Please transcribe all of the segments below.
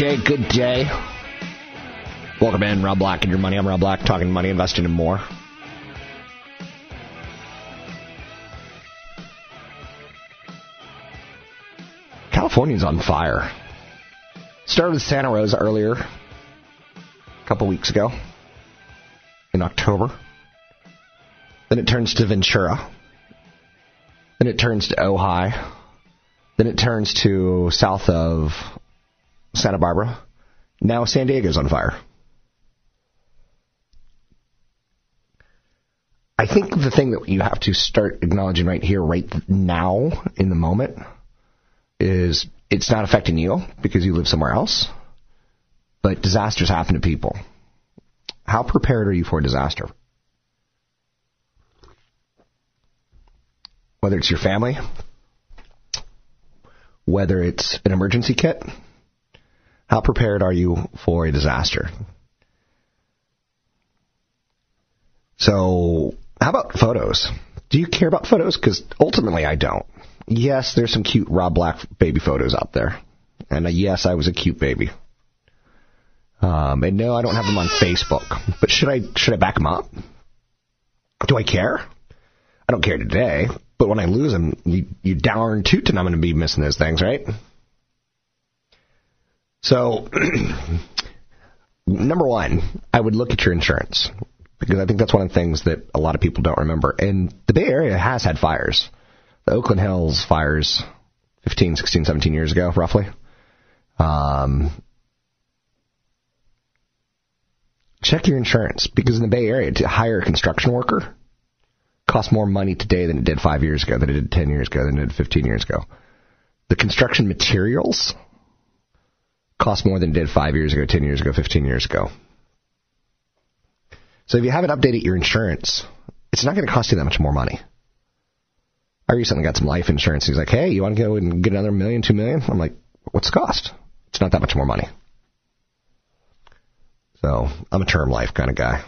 Day, good day. Welcome in, Rob Black and your money. I'm Rob Black, talking money, investing, and more. California's on fire. Started with Santa Rosa earlier, a couple weeks ago, in October. Then it turns to Ventura. Then it turns to Ojai. Then it turns to south of Santa Barbara. Now San Diego's on fire. I think the thing that you have to start acknowledging right here, right now, in the moment, is it's not affecting you because you live somewhere else, but disasters happen to people. How prepared are you for a disaster? Whether it's your family, whether it's an emergency kit, how prepared are you for a disaster? So, how about photos? Do you care about photos? Because ultimately, I don't. Yes, there's some cute Rob Black baby photos out there. And uh, yes, I was a cute baby. Um, and no, I don't have them on Facebook. But should I should I back them up? Do I care? I don't care today. But when I lose them, you, you darn tootin' I'm going to be missing those things, right? So, number one, I would look at your insurance because I think that's one of the things that a lot of people don't remember. And the Bay Area has had fires. The Oakland Hills fires 15, 16, 17 years ago, roughly. Um, check your insurance because in the Bay Area, to hire a construction worker costs more money today than it did five years ago, than it did 10 years ago, than it did 15 years ago. The construction materials cost more than it did five years ago, 10 years ago, 15 years ago. So if you haven't updated your insurance, it's not going to cost you that much more money. I recently got some life insurance. He's like, hey, you want to go and get another million, two million? I'm like, what's the cost? It's not that much more money. So I'm a term life kind of guy.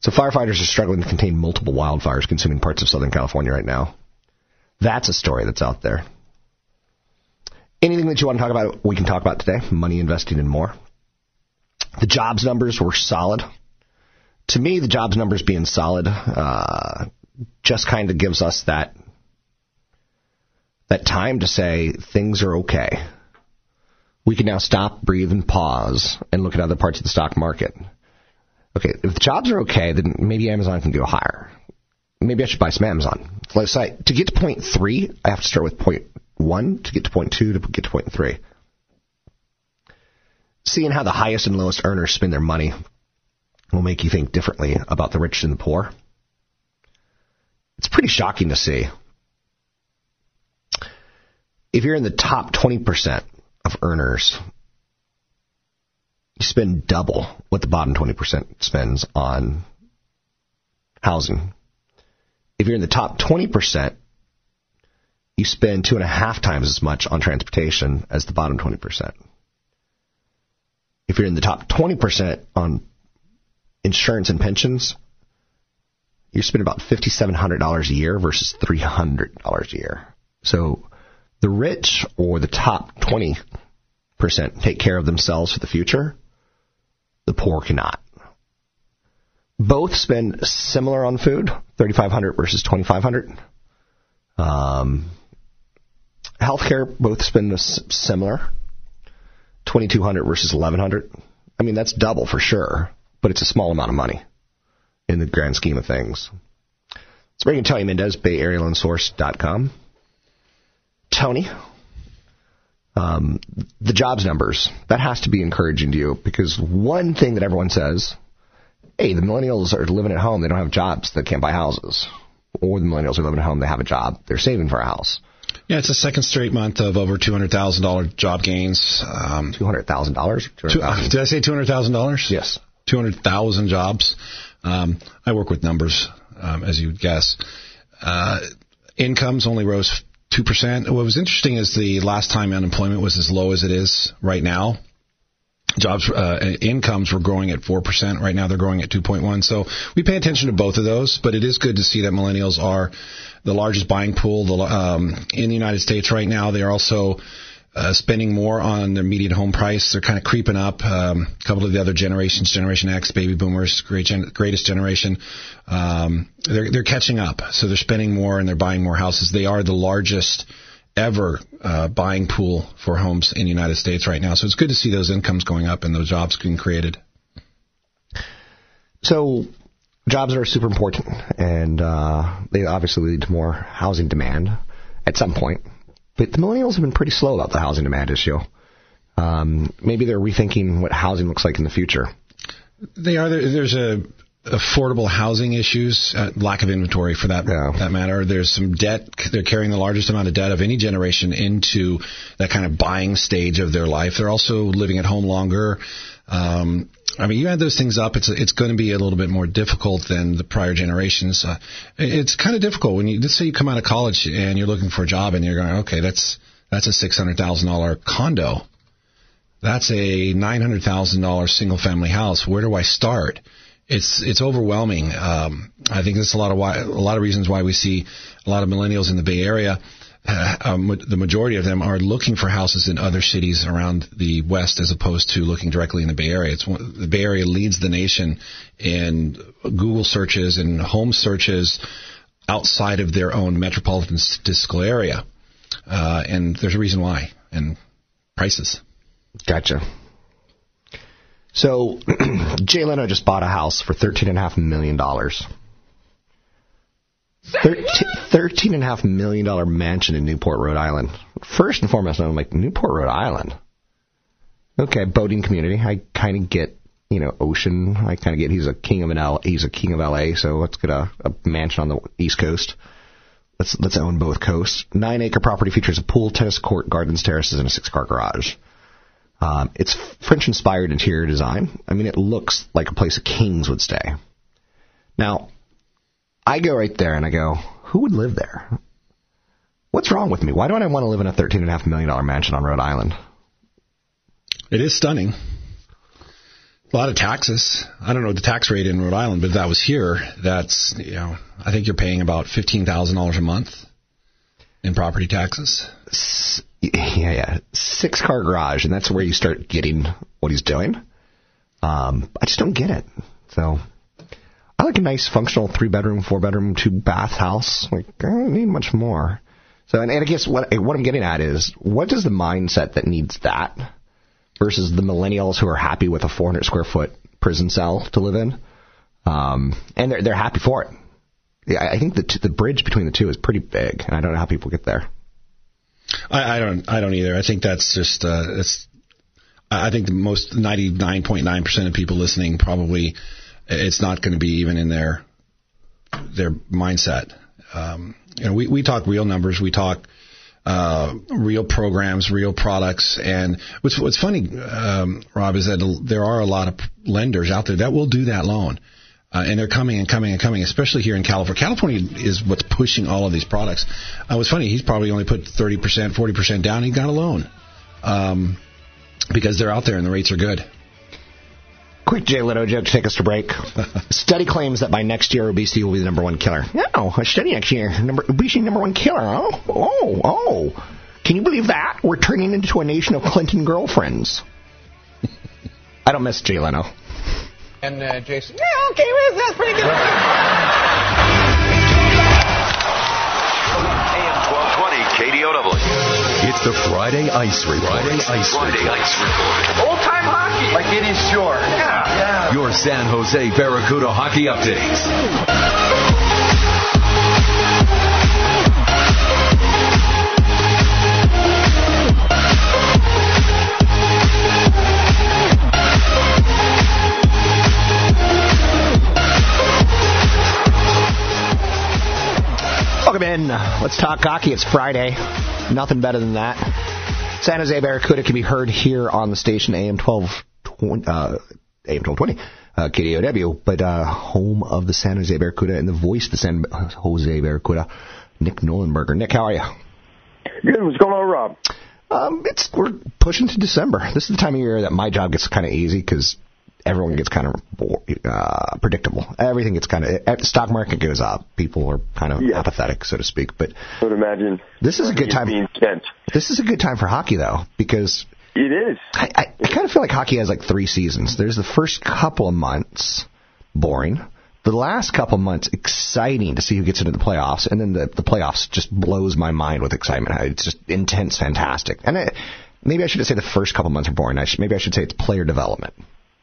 So firefighters are struggling to contain multiple wildfires consuming parts of Southern California right now. That's a story that's out there. Anything that you want to talk about, we can talk about today. Money investing and more. The jobs numbers were solid. To me, the jobs numbers being solid uh, just kind of gives us that that time to say things are okay. We can now stop, breathe, and pause and look at other parts of the stock market. Okay, if the jobs are okay, then maybe Amazon can go higher. Maybe I should buy some Amazon. Let's say to get to point three, I have to start with point one to get to point two to get to point three. Seeing how the highest and lowest earners spend their money will make you think differently about the rich and the poor. It's pretty shocking to see. If you're in the top 20% of earners, you spend double what the bottom 20% spends on housing. If you're in the top 20%, you spend two and a half times as much on transportation as the bottom 20%. If you're in the top 20% on insurance and pensions, you spend about $5,700 a year versus $300 a year. So the rich or the top 20% take care of themselves for the future. The poor cannot. Both spend similar on food, 3500 versus 2500 um, Healthcare both spend similar, 2200 versus 1100 I mean, that's double for sure, but it's a small amount of money in the grand scheme of things. Let's bring in Tony Mendez, BayAreaLoanSource.com. Tony, um, the jobs numbers, that has to be encouraging to you because one thing that everyone says, hey, the millennials are living at home, they don't have jobs, they can't buy houses. Or the millennials are living at home, they have a job, they're saving for a house. Yeah, it's the second straight month of over two hundred thousand dollar job gains. Um, two hundred thousand dollars. Did I say two hundred thousand dollars? Yes. Two hundred thousand jobs. Um, I work with numbers, um, as you'd guess. Uh, incomes only rose two percent. What was interesting is the last time unemployment was as low as it is right now. Jobs uh, incomes were growing at four percent. Right now, they're growing at two point one. So we pay attention to both of those, but it is good to see that millennials are the largest buying pool the, um, in the United States right now. They are also uh, spending more on their median home price. They're kind of creeping up. Um, a couple of the other generations, Generation X, baby boomers, great gen- greatest generation, um, they're they're catching up. So they're spending more and they're buying more houses. They are the largest ever uh, buying pool for homes in the United States right now. So it's good to see those incomes going up and those jobs being created. So jobs are super important, and uh, they obviously lead to more housing demand at some point. But the millennials have been pretty slow about the housing demand issue. Um, maybe they're rethinking what housing looks like in the future. They are. There's a affordable housing issues, uh, lack of inventory for that yeah. that matter. There's some debt. They're carrying the largest amount of debt of any generation into that kind of buying stage of their life. They're also living at home longer. Um, I mean, you add those things up, it's it's going to be a little bit more difficult than the prior generations. Uh, it's kind of difficult when you let's say you come out of college and you're looking for a job and you're going, okay, that's that's a six hundred thousand dollar condo, that's a nine hundred thousand dollar single family house. Where do I start? It's it's overwhelming. Um, I think that's a lot of why a lot of reasons why we see a lot of millennials in the Bay Area uh, um, the majority of them are looking for houses in other cities around the West as opposed to looking directly in the Bay Area. It's one, the Bay Area leads the nation in Google searches and home searches outside of their own metropolitan statistical area, uh, and there's a reason why. And prices. Gotcha. So, Jay Leno just bought a house for thirteen and a half million dollars. Thirteen and a half million dollar mansion in Newport, Rhode Island. First and foremost, I'm like Newport, Rhode Island. Okay, boating community. I kind of get, you know, ocean. I kind of get he's a king of an L. He's a king of LA. So let's get a, a mansion on the East Coast. Let's let's own both coasts. Nine acre property features a pool, tennis court, gardens, terraces, and a six car garage. Um, it's French inspired interior design. I mean, it looks like a place a kings would stay. Now, I go right there and I go, who would live there? What's wrong with me? Why don't I want to live in a $13.5 million mansion on Rhode Island? It is stunning. A lot of taxes. I don't know the tax rate in Rhode Island, but if that was here, that's, you know, I think you're paying about $15,000 a month in property taxes. Yeah, yeah. Six car garage, and that's where you start getting what he's doing. Um, I just don't get it. So I like a nice functional three bedroom, four bedroom, two bath house. Like I don't need much more. So, and, and I guess what what I'm getting at is, what does the mindset that needs that versus the millennials who are happy with a 400 square foot prison cell to live in, um, and they're they're happy for it. Yeah, I think the t- the bridge between the two is pretty big, and I don't know how people get there. I, I don't I don't either. I think that's just uh, it's. I think the most 99.9% of people listening probably it's not going to be even in their their mindset. Um, you know, we, we talk real numbers, we talk uh, real programs, real products, and what's what's funny, um, Rob, is that there are a lot of lenders out there that will do that loan. Uh, and they're coming and coming and coming, especially here in California. California is what's pushing all of these products. Uh, it was funny, he's probably only put 30%, 40% down. He got a loan um, because they're out there and the rates are good. Quick Jay Leno joke to take us to break. study claims that by next year, obesity will be the number one killer. No, a study next year, number, obesity number one killer. Oh, oh, oh. Can you believe that? We're turning into a nation of Clinton girlfriends. I don't miss Jay Leno. And uh, Jason. Yeah, okay, well, that's pretty good. AM 1220 KDOW. It's the Friday Ice Report. Friday Ice Friday Report. Ice Report. Old time hockey. Like it is short. Yeah. Yeah. Your San Jose Barracuda hockey updates. In. Let's talk hockey. It's Friday. Nothing better than that. San Jose Barracuda can be heard here on the station AM 1220, uh, AM 1220, uh, KDOW, but uh, home of the San Jose Barracuda and the voice of the San Jose Barracuda, Nick Nollenberger. Nick, how are you? Good. What's going on, Rob? Um, it's we're pushing to December. This is the time of year that my job gets kind of easy because everyone gets kind of uh, predictable. Everything gets kind of stock market goes up. People are kind of Yeah. apathetic, so to speak. But I would imagine this is a good time. being spent. This is a good time for hockey though because It is. I, I, I kind of feel like hockey has like three seasons. There's the first couple of months boring. The last couple of months exciting to see who gets into the playoffs, and then the, the playoffs just blows my mind with excitement. It's just intense, fantastic. And it, maybe I should say the first couple of months are boring. I should, maybe I should say it's player development.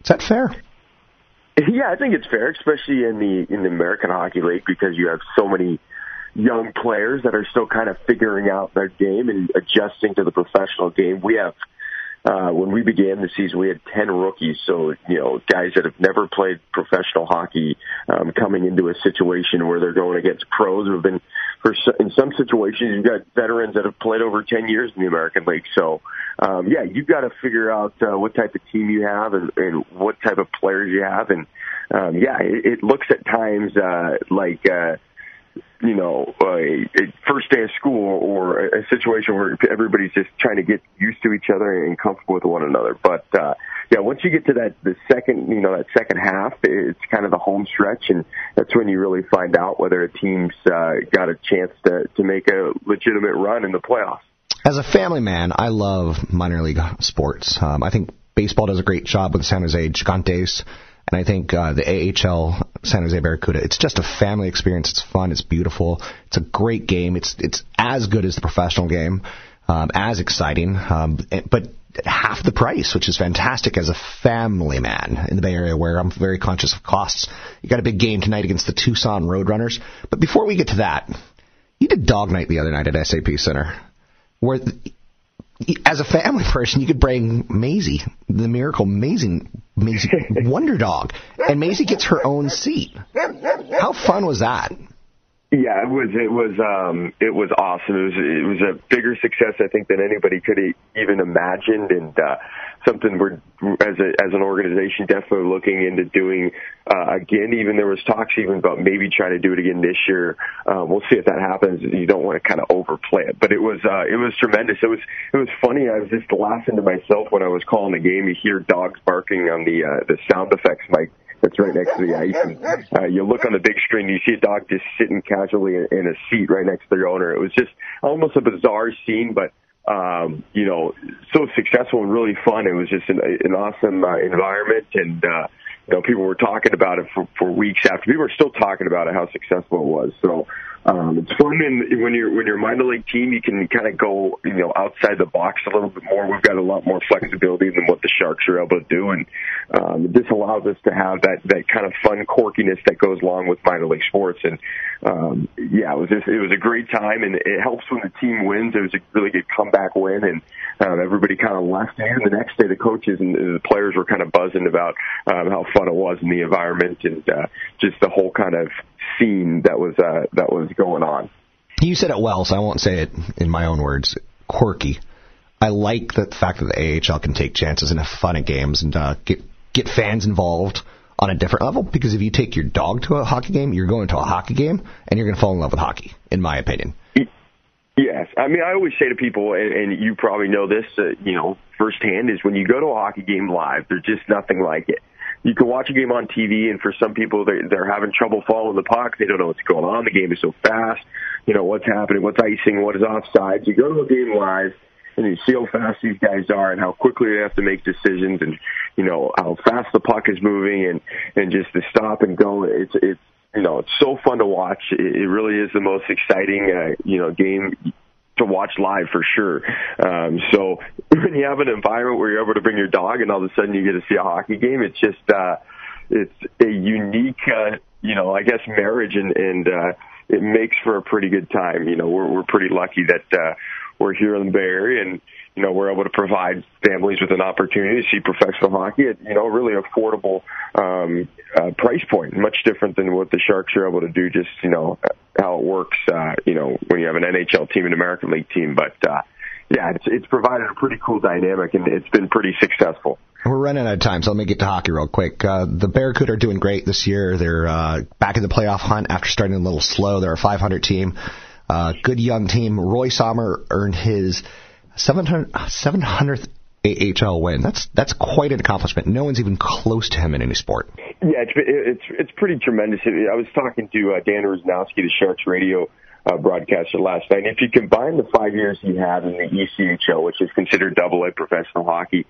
Is that fair? Yeah, I think it's fair, especially in the in the American Hockey League, because you have so many young players that are still kind of figuring out their game and adjusting to the professional game. We have uh, when we began the season, we had ten rookies, so you know guys that have never played professional hockey um, coming into a situation where they're going against pros who have been. For in some situations, you've got veterans that have played over ten years in the American League. So, um, yeah, you've got to figure out uh, what type of team you have and, and what type of players you have, and um, yeah, it, it looks at times uh, like. Uh, you know, a, a first day of school or a, a situation where everybody's just trying to get used to each other and comfortable with one another. But uh, yeah, once you get to that the second, you know, that second half, it's kind of the home stretch, and that's when you really find out whether a team's uh, got a chance to to make a legitimate run in the playoffs. As a family man, I love minor league sports. Um, I think baseball does a great job with San Jose Gigantes, and I think uh, the AHL San Jose Barracuda. It's just a family experience. It's fun. It's beautiful. It's a great game. It's it's as good as the professional game, um, as exciting, um, but at half the price, which is fantastic as a family man in the Bay Area, where I'm very conscious of costs. You got a big game tonight against the Tucson Roadrunners, but before we get to that, you did dog night the other night at SAP Center where as a family person, you could bring Maisie, the miracle amazing Maisie Wonder Dog, and Maisie gets her own seat. How fun was that? Yeah, it was it was um it was awesome. It was it was a bigger success I think than anybody could e- even imagined, and uh, something we're as a as an organization definitely looking into doing uh, again. Even there was talks even about maybe trying to do it again this year. Uh, we'll see if that happens. You don't want to kind of overplay it, but it was uh, it was tremendous. It was it was funny. I was just laughing to myself when I was calling the game. You hear dogs barking on the uh, the sound effects mic that's right next to the ice. And uh, you look on the big screen, you see a dog just sitting casually in, in a seat right next to their owner. It was just almost a bizarre scene, but um, you know, so successful and really fun. It was just an, an awesome uh, environment, and uh, you know, people were talking about it for, for weeks after. People were still talking about it, how successful it was. So. Um, it's fun, and when you're when you're minor league team, you can kind of go you know outside the box a little bit more. We've got a lot more flexibility than what the Sharks are able to do, and um, just allows us to have that that kind of fun quirkiness that goes along with minor league sports. And um, yeah, it was just it was a great time, and it helps when the team wins. It was a really good comeback win, and um, everybody kind of left. And the next day, the coaches and the players were kind of buzzing about um, how fun it was in the environment and uh, just the whole kind of scene that was uh, that was going on. You said it well, so I won't say it in my own words. Quirky. I like the fact that the AHL can take chances and have fun at games and uh, get get fans involved. on a different level because if you take your dog to a hockey game, you're going to a hockey game and you're going to fall in love with hockey, in my opinion. Yes, I mean I always say to people, and, and you probably know this, uh, you know, firsthand, is when you go to a hockey game live, there's just nothing like it. You can watch a game on TV, and for some people, they're, they're having trouble following the puck. They don't know what's going on. The game is so fast. You know what's happening, what's icing, what is offsides. You go to a game live, and you see how fast these guys are, and how quickly they have to make decisions, and you know how fast the puck is moving, and and just the stop and go. It's it's you know, it's so fun to watch. It, it really is the most exciting, uh, you know, game to watch live for sure. Um, so when you have an environment where you're able to bring your dog and all of a sudden you get to see a hockey game, it's just, uh, it's a unique, uh, you know, I guess marriage and, and, uh, it makes for a pretty good time. You know, we're, we're pretty lucky that, uh, we're here in the Bay Area and, you know, we're able to provide families with an opportunity to see professional hockey at, you know, really affordable um, uh, price point, much different than what the Sharks are able to do, just, you know, how it works, uh, you know, when you have an NHL team, an American League team. But, uh, yeah, it's, it's provided a pretty cool dynamic, and it's been pretty successful. We're running out of time, so let me get to hockey real quick. Uh, the Barracuda are doing great this year. They're uh, back in the playoff hunt after starting a little slow. They're a 500 team. Uh, good young team. Roy Sommer earned his 700, 700th AHL win. That's that's quite an accomplishment. No one's even close to him in any sport. Yeah, it's it's it's pretty tremendous. I was talking to uh, Dan Rusanowsky, the Sharks radio uh, broadcaster last night. And if you combine the five years he had in the ECHL, which is considered double A professional hockey,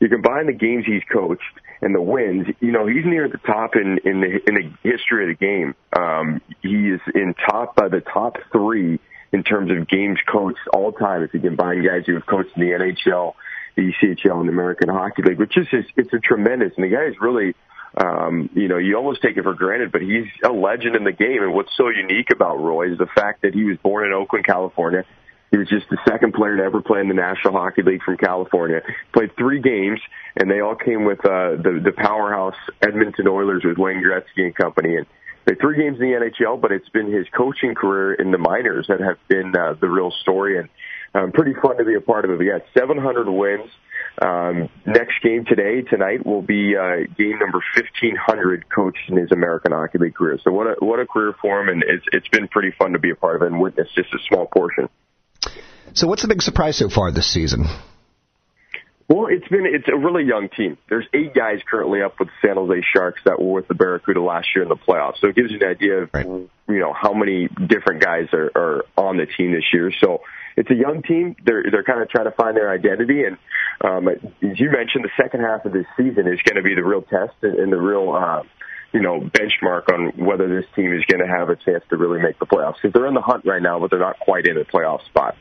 you combine the games he's coached and the wins. You know, he's near the top in in the in the history of the game. Um, he is in top by the top three in terms of games coached all time. If you combine guys who have coached in the NHL the ECHL and the American Hockey League, which is just, it's a tremendous. And the guy is really, um, you know, you almost take it for granted, but he's a legend in the game. And what's so unique about Roy is the fact that he was born in Oakland, California. He was just the second player to ever play in the National Hockey League from California. Played three games, and they all came with uh, the the powerhouse Edmonton Oilers with Wayne Gretzky and company. And they three games in the NHL, but it's been his coaching career in the minors that have been uh, the real story. And um, pretty fun to be a part of it. We got 700 wins. Um, next game today, tonight, will be uh, game number 1500 coached in his American Hockey League career. So what a what a career for him, and it's it's been pretty fun to be a part of it and witness just a small portion. So what's the big surprise so far this season? Well, it's been it's a really young team. There's eight guys currently up with the San Jose Sharks that were with the Barracuda last year in the playoffs. So it gives you an idea of right. You know how many different guys are, are on the team this year. So it's a young team. They're they're kind of trying to find their identity, and um, as you mentioned, the second half of this season is going to be the real test and, and the real. Uh, you know, benchmark on whether this team is going to have a chance to really make the playoffs. Because they're in the hunt right now, but they're not quite in a playoff spot.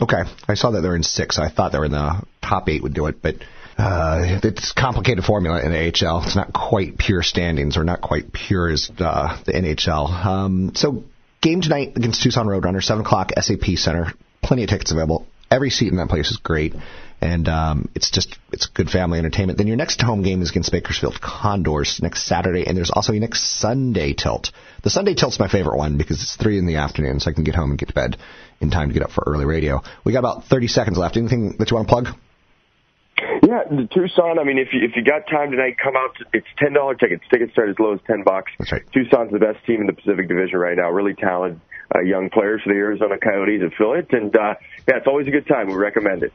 Okay, I saw that they're in six. I thought they were in the top eight would do it, but uh, it's complicated formula in the AHL. It's not quite pure standings, or not quite pure as uh, the NHL. Um, so, game tonight against Tucson Roadrunner, seven o'clock, SAP Center plenty of tickets available. Every seat in that place is great, and um, it's just it's good family entertainment. Then your next home game is against Bakersfield Condors next Saturday, and there's also a next Sunday tilt. The Sunday tilt's my favorite one because it's three in the afternoon, so I can get home and get to bed in time to get up for early radio. We got about 30 seconds left. Anything that you want to plug? Yeah, the Tucson. I mean, if you if you got time tonight, come out. To, it's ten dollar tickets. Tickets start as low as ten bucks. That's right. Tucson's the best team in the Pacific Division right now. Really talented uh, young players for the Arizona Coyotes affiliate, and uh, yeah, it's always a good time. We recommend it.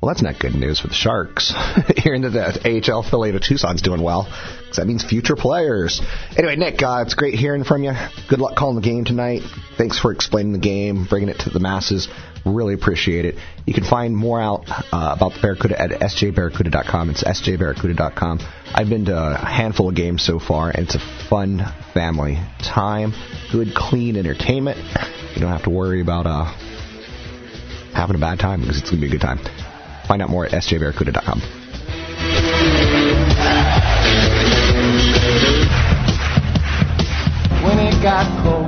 Well, that's not good news for the Sharks. Hearing that the AHL affiliate of Tucson's doing well, because that means future players. Anyway, Nick, uh, it's great hearing from you. Good luck calling the game tonight. Thanks for explaining the game, bringing it to the masses. Really appreciate it. You can find more out uh, about the Barracuda at sjbarracuda.com. It's sjbarracuda.com. I've been to a handful of games so far, and it's a fun family time. Good, clean entertainment. You don't have to worry about uh, having a bad time because it's going to be a good time. Find out more at sjbarracuda.com. When it got cold,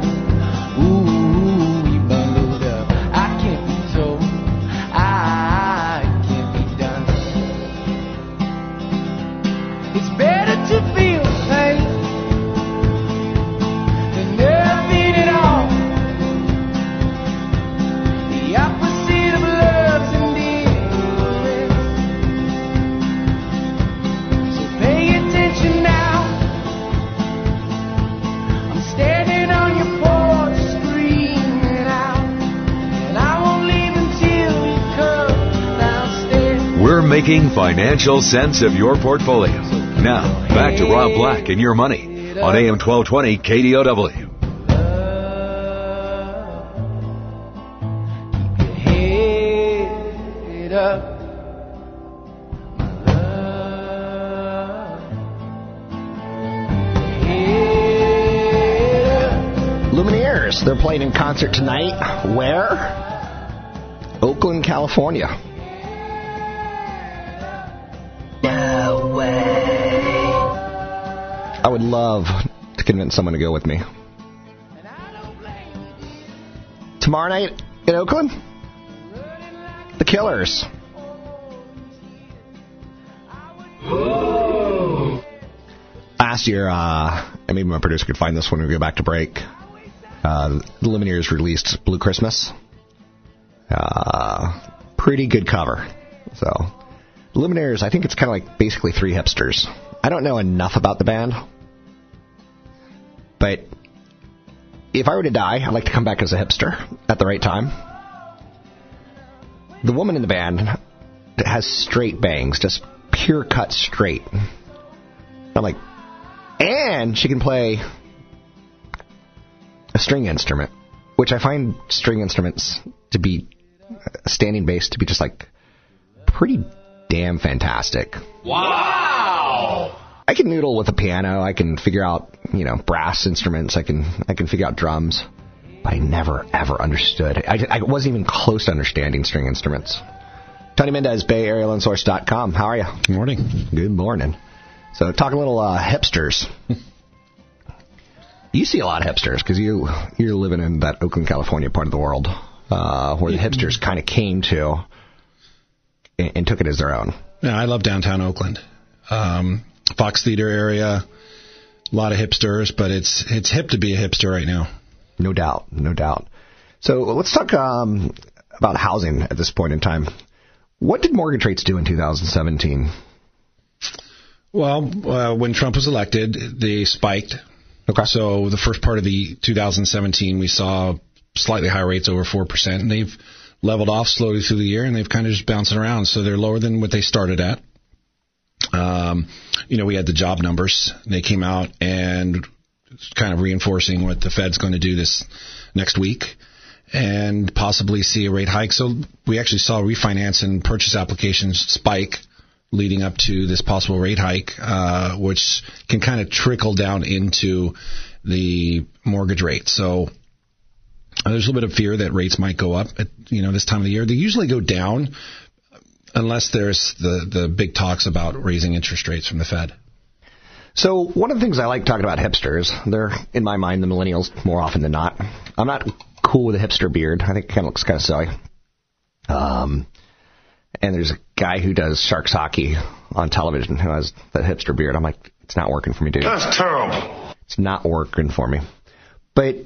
making financial sense of your portfolio. Now, back to Rob Black and your money on AM 1220 KDOW. Lumineers, they're playing in concert tonight. Where? Oakland, California. I would love to convince someone to go with me. Tomorrow night in Oakland? The Killers. Last year, uh, and maybe my producer could find this when we go back to break. Uh, the Lumineers released Blue Christmas. Uh, pretty good cover. So, the Lumineers, I think it's kind of like basically three hipsters. I don't know enough about the band, but if I were to die, I'd like to come back as a hipster at the right time. The woman in the band has straight bangs, just pure cut straight. I'm like, and she can play a string instrument, which I find string instruments to be standing bass to be just like pretty damn fantastic. Wow! I can noodle with a piano. I can figure out, you know, brass instruments. I can I can figure out drums. But I never ever understood. I, I wasn't even close to understanding string instruments. Tony Mendez, BayAreaLoanSource.com. How are you? Good morning. Good morning. So, talking a little uh, hipsters. you see a lot of hipsters because you you're living in that Oakland, California part of the world uh, where the hipsters kind of came to and, and took it as their own. Yeah, I love downtown Oakland. Um, Fox Theater area, a lot of hipsters, but it's it's hip to be a hipster right now. No doubt, no doubt. So let's talk um, about housing at this point in time. What did mortgage rates do in 2017? Well, uh, when Trump was elected, they spiked. Okay. So the first part of the 2017, we saw slightly higher rates, over four percent, and they've leveled off slowly through the year, and they've kind of just bouncing around. So they're lower than what they started at. Um, you know, we had the job numbers. They came out and kind of reinforcing what the Fed's going to do this next week and possibly see a rate hike. So we actually saw refinance and purchase applications spike leading up to this possible rate hike, uh, which can kind of trickle down into the mortgage rate. So uh, there's a little bit of fear that rates might go up at you know this time of the year. They usually go down unless there's the the big talks about raising interest rates from the Fed. So one of the things I like talking about hipsters, they're in my mind the millennials more often than not. I'm not cool with a hipster beard. I think it kind of looks kind of silly. Um, and there's a guy who does Sharks hockey on television who has that hipster beard. I'm like, it's not working for me, dude. That's terrible. It's not working for me. But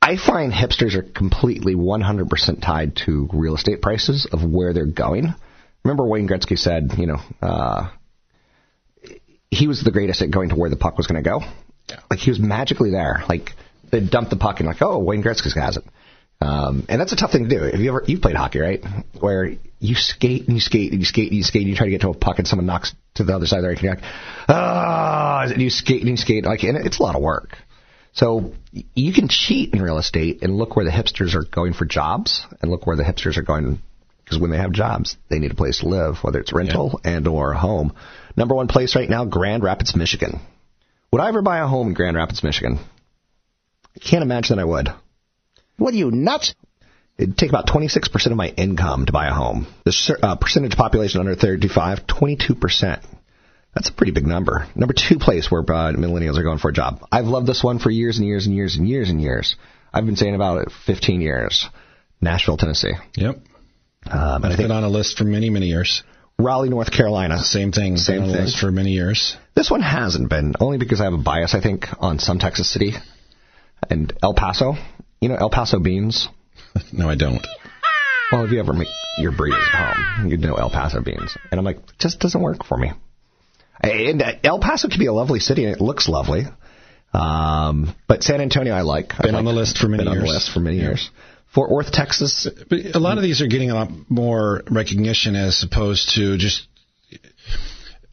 I find hipsters are completely 100% tied to real estate prices of where they're going. Remember Wayne Gretzky said, you know, uh, he was the greatest at going to where the puck was going to go. Yeah. Like he was magically there. Like they dumped the puck and like, oh, Wayne Gretzky has it. Um, and that's a tough thing to do. Have you ever you've played hockey, right? Where you skate and you skate and you skate and you skate and you try to get to a puck and someone knocks to the other side of the rink and you're like, ah, and you skate and you skate like, and it's a lot of work. So you can cheat in real estate and look where the hipsters are going for jobs and look where the hipsters are going because when they have jobs, they need a place to live, whether it's rental and or a home. Number one place right now, Grand Rapids, Michigan. Would I ever buy a home in Grand Rapids, Michigan? I can't imagine that I would. What are you nuts? It'd take about 26% of my income to buy a home. The uh, percentage population under 35, 22%. That's a pretty big number. Number two place where uh, millennials are going for a job. I've loved this one for years and years and years and years and years. I've been saying about it 15 years. Nashville, Tennessee. Yep. Um, I've been on a list for many, many years. Raleigh, North Carolina. Same thing. Same been on thing. list for many years. This one hasn't been, only because I have a bias, I think, on some Texas city and El Paso. You know El Paso beans? no, I don't. Well, if you ever make your burritos at home, you'd know El Paso beans. And I'm like, it just doesn't work for me. And uh, El Paso can be a lovely city, and it looks lovely. Um, but San Antonio, I like. Been I on the list for many been years. on the list for many Yeah. years. Fort Worth, Texas. But a lot of these are getting a lot more recognition as opposed to just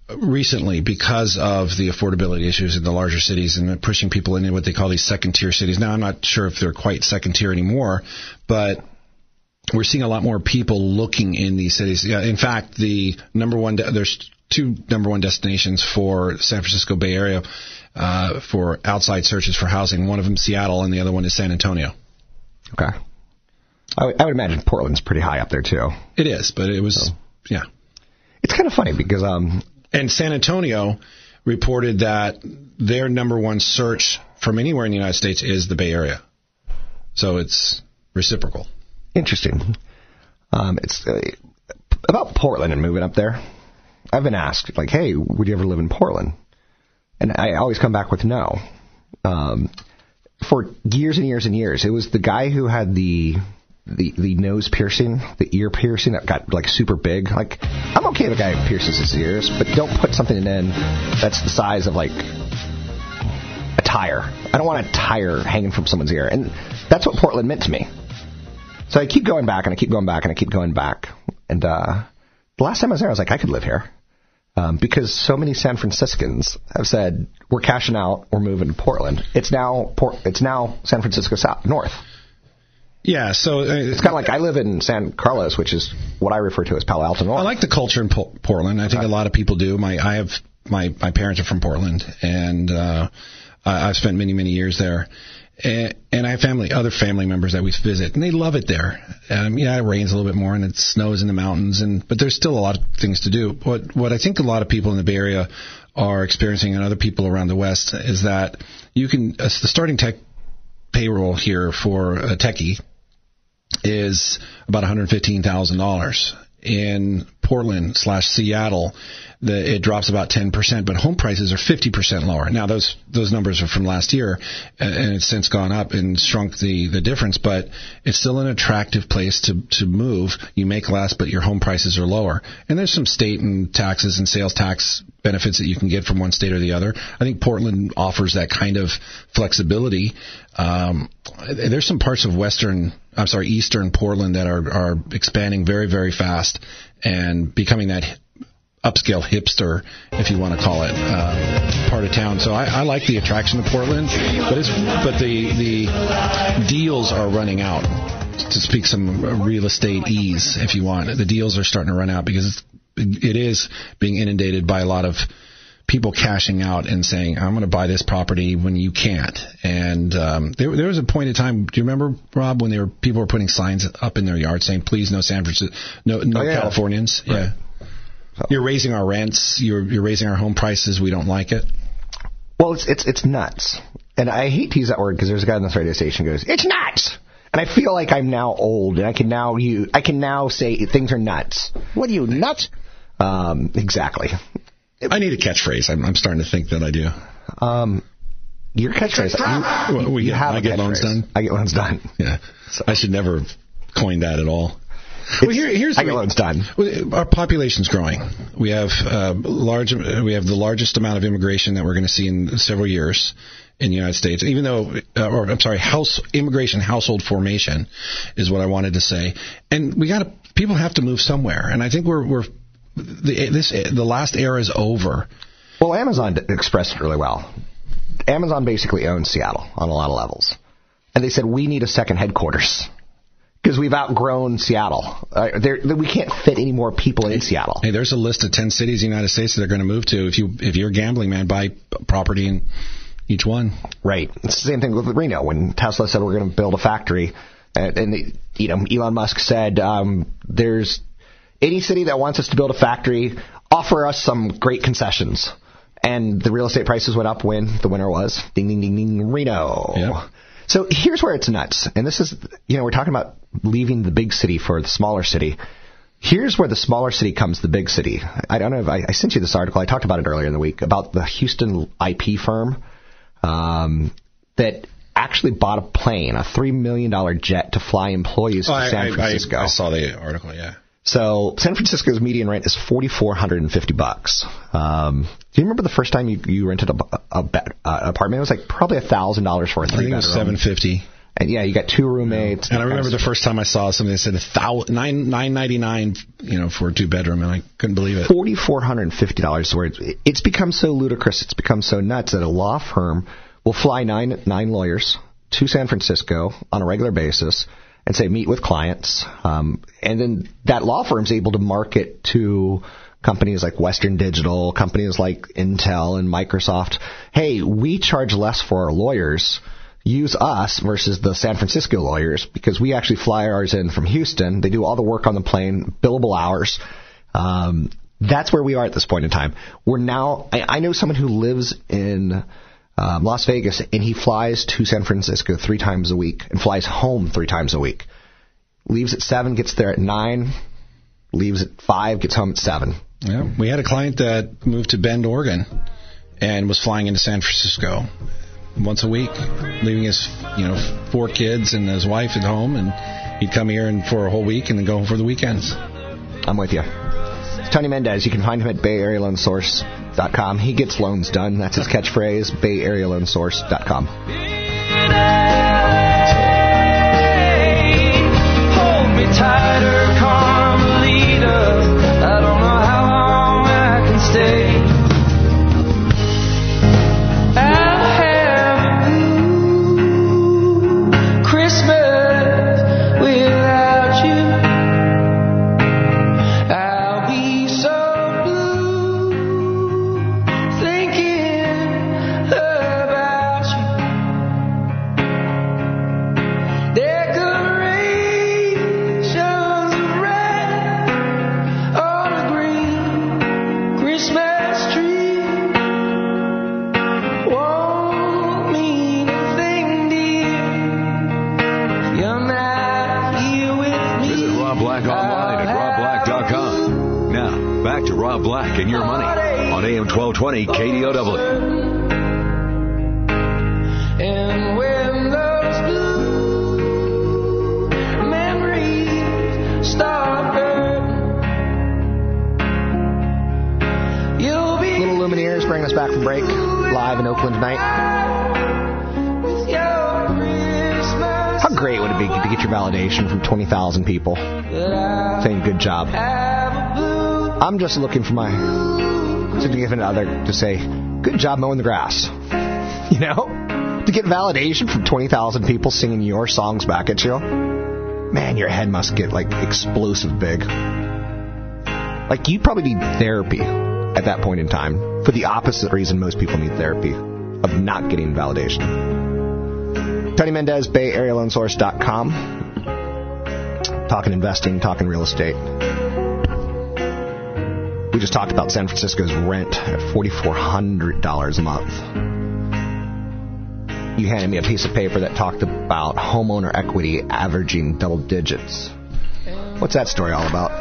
recently because of the affordability issues in the larger cities and pushing people into what they call these second tier cities. Now, I'm not sure if they're quite second tier anymore, but we're seeing a lot more people looking in these cities. In fact, the number one, de- there's two number one destinations for San Francisco Bay Area uh, for outside searches for housing. One of them Seattle, and the other one is San Antonio. Okay. I would- I would imagine Portland's pretty high up there too. It is, but it was, yeah. It's kind of funny because um, And San Antonio reported that their number one search from anywhere in the United States is the Bay Area. So it's reciprocal. Interesting. Um, it's uh, about Portland and moving up there. I've been asked, like, hey, would you ever live in Portland? And I always come back with no. Um, for years and years and years, it was the guy who had the the the nose piercing, the ear piercing that got like super big. Like, I'm okay if a guy pierces his ears, but don't put something in that's the size of like a tire. I don't want a tire hanging from someone's ear, and that's what Portland meant to me. So I keep going back and I keep going back and I keep going back. And uh, the last time I was there, I was like, I could live here. Um, because so many San Franciscans have said we're cashing out, we're moving to Portland. It's now Port, it's now San Francisco South North. Yeah, so uh, It's kind of like I live in San Carlos, which is what I refer to as Palo Alto North. I like the culture in Po- Portland. I think a lot of people do. My I have my my parents are from Portland, and uh, I, I've spent many many years there. And, and I have family, other family members that we visit, and they love it there. Um, yeah, it rains a little bit more, and it snows in the mountains, and but there's still a lot of things to do. What what I think a lot of people in the Bay Area are experiencing, and other people around the West, is that you can uh, the starting tech payroll here for a techie is about $115,000. In Portland slash Seattle, the, it drops about 10%, but home prices are 50% lower. Now those those numbers are from last year, and it's since gone up and shrunk the the difference, but it's still an attractive place to to move. You make less, but your home prices are lower, and there's some state and taxes and sales tax benefits that you can get from one state or the other. I think Portland offers that kind of flexibility. Um, there's some parts of western, I'm sorry, eastern Portland that are are expanding very very fast and becoming that upscale hipster, if you want to call it, uh, part of town. So I, I like the attraction of Portland, but it's but the the deals are running out. To speak some real estate ease, if you want, the deals are starting to run out because it is being inundated by a lot of people cashing out and saying, "I'm going to buy this property when you can't." And um, there, there was a point in time. Do you remember, Rob, when there were people were putting signs up in their yard saying, "Please, no San Francisco, no, no Oh, yeah. Californians." Yeah. You're raising our rents. You're you're raising our home prices. We don't like it. Well, it's it's it's nuts, and I hate to use that word because there's a guy on this radio station who goes, "It's nuts," and I feel like I'm now old, and I can now you I can now say things are nuts. What are you nuts? Um, exactly. I need a catchphrase. I'm, I'm starting to think that I do. Um, your catchphrase. You, Well, we you get- have I get loans done. I get loans done. Yeah. I should never have coined that at all. Well, here, here's I get loans done. Our population's growing. We have uh, large. We have the largest amount of immigration that we're going to see in several years in the United States. Even though, uh, or I'm sorry, house immigration household formation is what I wanted to say. And we got to. People have to move somewhere, and I think we're we're the this the last era is over. Well, Amazon expressed it really well. Amazon basically owns Seattle on a lot of levels, and they said we need a second headquarters because we've outgrown Seattle. Uh, there, we can't fit any more people in Seattle. Hey, there's a list of ten cities in the United States that they're going to move to. If you if you're a gambling man, buy property in each one. Right. It's the same thing with Reno when Tesla said we're going to build a factory, and, and the, you know Elon Musk said um, there's any city that wants us to build a factory, offer us some great concessions. And the real estate prices went up when the winner was ding ding ding ding Reno. Yep. So here's where it's nuts. And this is you know we're talking about leaving the big city for the smaller city. Here's where the smaller city comes the big city. I don't know if I, I sent you this article. I talked about it earlier in the week about the Houston IP firm um, that actually bought a plane, a three million dollar jet to fly employees to Oh, I, San I- Francisco. I, I saw the article. Yeah. So San Francisco's median rent is forty four hundred and fifty bucks. Um, do you remember the first time you, you rented a, a, bed- uh, apartment? It was like probably a thousand dollars for a three think bedroom. seven fifty. And yeah, you got two roommates. And I remember the first time I saw something that said a thou- nine nine ninety nine, you know, for a two bedroom, and I couldn't believe it. Forty four hundred and fifty dollars. Where it's, it's become so ludicrous, it's become so nuts that a law firm will fly nine nine lawyers to San Francisco on a regular basis and say meet with clients, um, and then that law firm's able to market to companies like Western Digital, companies like Intel and Microsoft. Hey, we charge less for our lawyers use us versus the San Francisco lawyers because we actually fly ours in from Houston. They do all the work on the plane, billable hours. Um, that's where we are at this point in time. We're now, I, I know someone who lives in um, Las Vegas and he flies to San Francisco three times a week and flies home three times a week. Leaves at 7, gets there at 9, leaves at 5, gets home at 7. Yeah, we had a client that moved to Bend, Oregon, and was flying into San Francisco once a week, leaving his you know four kids and his wife at home, and he'd come here and for a whole week and then go home for the weekends. I'm with you. Tony Mendez. You can find him at BayAreaLoanSource.com. He gets loans done. That's his catchphrase. BayAreaLoanSource.com. just looking for my significant other to say, good job mowing the grass. You know? To get validation from 20,000 people singing your songs back at you, man, your head must get like explosive big. Like, you probably need therapy at that point in time for the opposite reason most people need therapy of not getting validation. Tony Mendez, BayAreaLoanSource.com. Talking investing, talking real estate. We just talked about San Francisco's rent at $4,400 a month. You handed me a piece of paper that talked about homeowner equity averaging double digits. What's that story all about?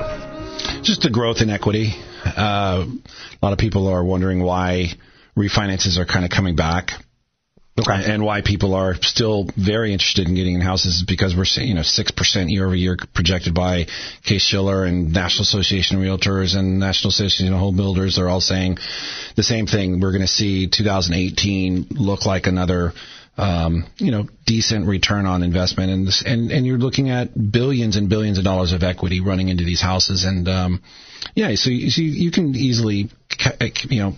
Just the growth in equity. Uh, a lot of people are wondering why refinances are kind of coming back. Okay. And why people are still very interested in getting in houses is because we're seeing, you know, 6% year over year projected by Case Shiller and National Association of Realtors and National Association of Home Builders. They're all saying the same thing. We're going to see 2018 look like another, um, you know, decent return on investment. And, and, and you're looking at billions and billions of dollars of equity running into these houses. And, um, yeah, so you, so you can easily, you know,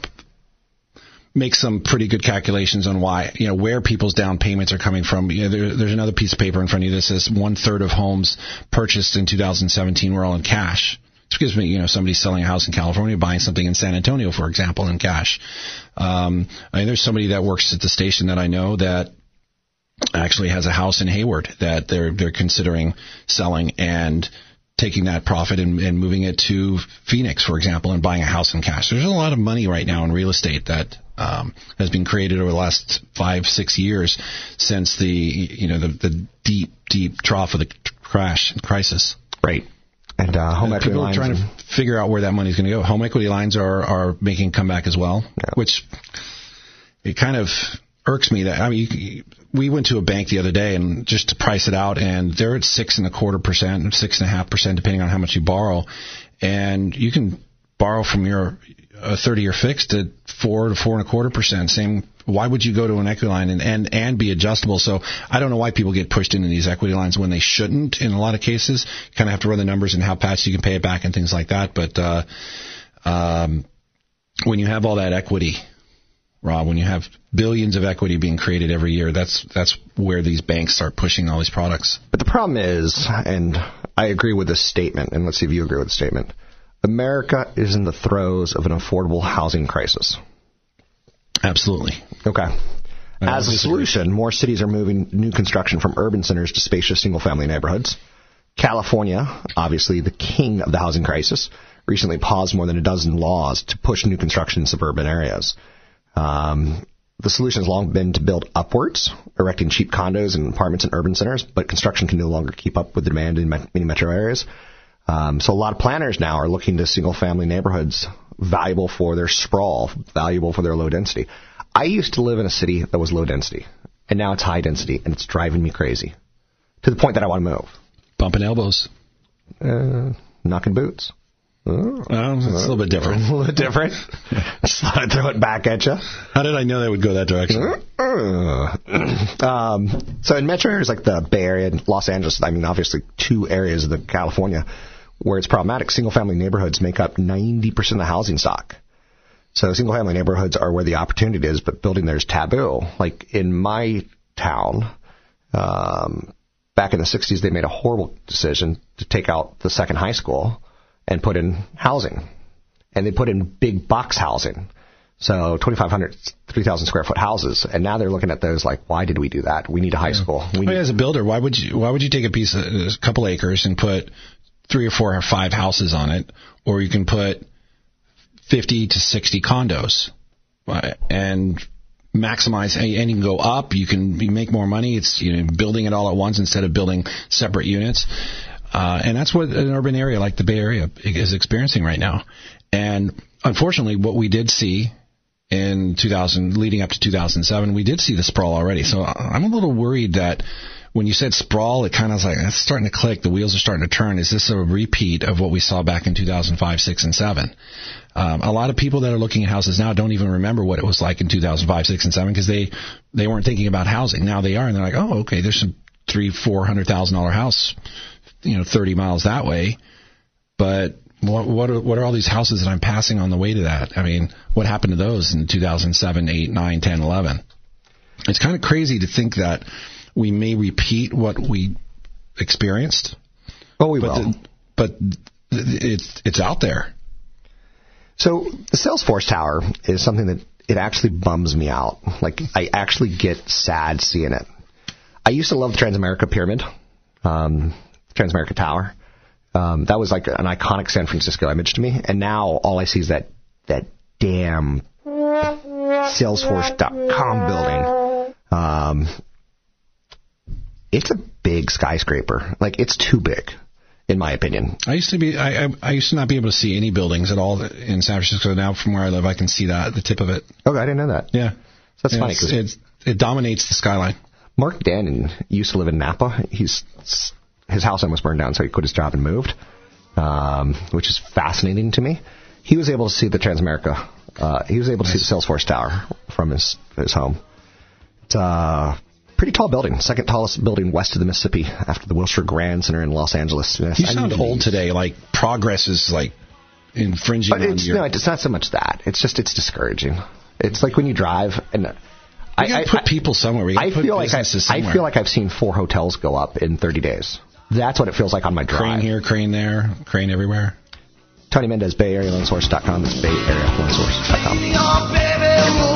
make some pretty good calculations on why, you know, where people's down payments are coming from. You know, there, there's another piece of paper in front of you that says one third of homes purchased in 2017 were all in cash. Gives me, you know, somebody's selling a house in California, buying something in San Antonio, for example, in cash. Um, I mean, there's somebody that works at the station that I know that actually has a house in Hayward that they're they're considering selling and taking that profit and, and moving it to Phoenix, for example, and buying a house in cash. There's a lot of money right now in real estate that um, has been created over the last five, six years since the you know the, the deep, deep trough of the crash and crisis. Right. And uh, home And equity people are lines. trying to figure out where that money is going to go. Home equity lines are are making a comeback as well, which it kind of irks me that I mean you, we went to a bank the other day and just to price it out and they're at six and a quarter percent, six and a half percent depending on how much you borrow, and you can borrow from your uh, 30 year fixed at four to four and a quarter percent. Same. Why would you go to an equity line and, and and be adjustable? So I don't know why people get pushed into these equity lines when they shouldn't. In a lot of cases, you kind of have to run the numbers and how fast you can pay it back and things like that. But uh, um, when you have all that equity, Rob, when you have billions of equity being created every year, that's that's where these banks start pushing all these products. But the problem is, and I agree with this statement, and let's see if you agree with the statement. America is in the throes of an affordable housing crisis. Absolutely. Okay. As a solution, more cities are moving new construction from urban centers to spacious single family neighborhoods. California, obviously the king of the housing crisis, recently paused more than a dozen laws to push new construction in suburban areas. Um, the solution has long been to build upwards, erecting cheap condos and apartments in urban centers, but construction can no longer keep up with the demand in many metro areas. Um, so a lot of planners now are looking to single family neighborhoods valuable for their sprawl, valuable for their low density. I used to live in a city that was low density, and now it's high density, and it's driving me crazy to the point that I want to move. Bumping elbows. Uh, knocking boots. Oh, Well, it's a little bit different. a little bit different. Just thought I'd throw it back at you. How did I know that would go that direction? um, so in metro areas like the Bay Area and Los Angeles, I mean, obviously two areas of the California where it's problematic. Single family neighborhoods make up 90% of the housing stock. So single family neighborhoods are where the opportunity is, but building there is taboo. Like in my town, um, back in the 60s, they made a horrible decision to take out the second high school and put in housing. And they put in big box housing. So 2,500, 3,000 square foot houses. And now they're looking at those like, why did we do that? We need a high school. We I mean, as a builder, why would you why would you take a piece of a couple acres and put three or four or five houses on it, or you can put fifty to sixty condos uh, and maximize and you can go up. You can make more money. It's you know building it all at once instead of building separate units. Uh, and that's what an urban area like the Bay Area is experiencing right now. And unfortunately, what we did see in 2000, leading up to 2007, we did see the sprawl already. So I'm a little worried that when you said sprawl, it kind of was like it's starting to click. The wheels are starting to turn. Is this a repeat of what we saw back in 2005, six, and seven? Um, a lot of people that are looking at houses now don't even remember what it was like in 2005, six, and seven because they they weren't thinking about housing. Now they are, and they're like, oh, okay, there's some three, four hundred thousand dollar house, you know, 30 miles that way. But what what are, what are all these houses that I'm passing on the way to that? I mean, what happened to those in 2007, 8, 9, 10, 11? It's kind of crazy to think that we may repeat what we experienced. Oh, we but will. The, but it's it's out there. So the Salesforce Tower is something that it actually bums me out. Like I actually get sad seeing it. I used to love the Transamerica Pyramid, um, Transamerica Tower. Um, that was like an iconic San Francisco image to me. And now all I see is that that damn Salesforce.com building. Um, it's a big skyscraper. Like it's too big, in my opinion. I used to be I, I I used to not be able to see any buildings at all in San Francisco. Now from where I live, I can see that the tip of it. Okay, I didn't know that. Yeah, That's Yeah, funny 'cause it's, it dominates the skyline. Mark Dannon used to live in Napa. He's his house almost burned down, so he quit his job and moved, um, which is fascinating to me. He was able to see the Transamerica. Uh, he was able to see the Salesforce Tower from his his home. It's a pretty tall building, second tallest building west of the Mississippi after the Wilshire Grand Center in Los Angeles. Yes, You I sound old these. today. Like progress is like infringing But on it's, your. no, it's not so much that. It's just it's discouraging. It's like when you drive and. We gotta put people somewhere. We gotta I put feel like I, businesses I somewhere. feel like I've seen four hotels go up in 30 days. That's what it feels like on my drive. crane here, crane there, crane everywhere. Tony Mendez, Bay Area Loan Source.com. That's Bay Area Loan Source.com.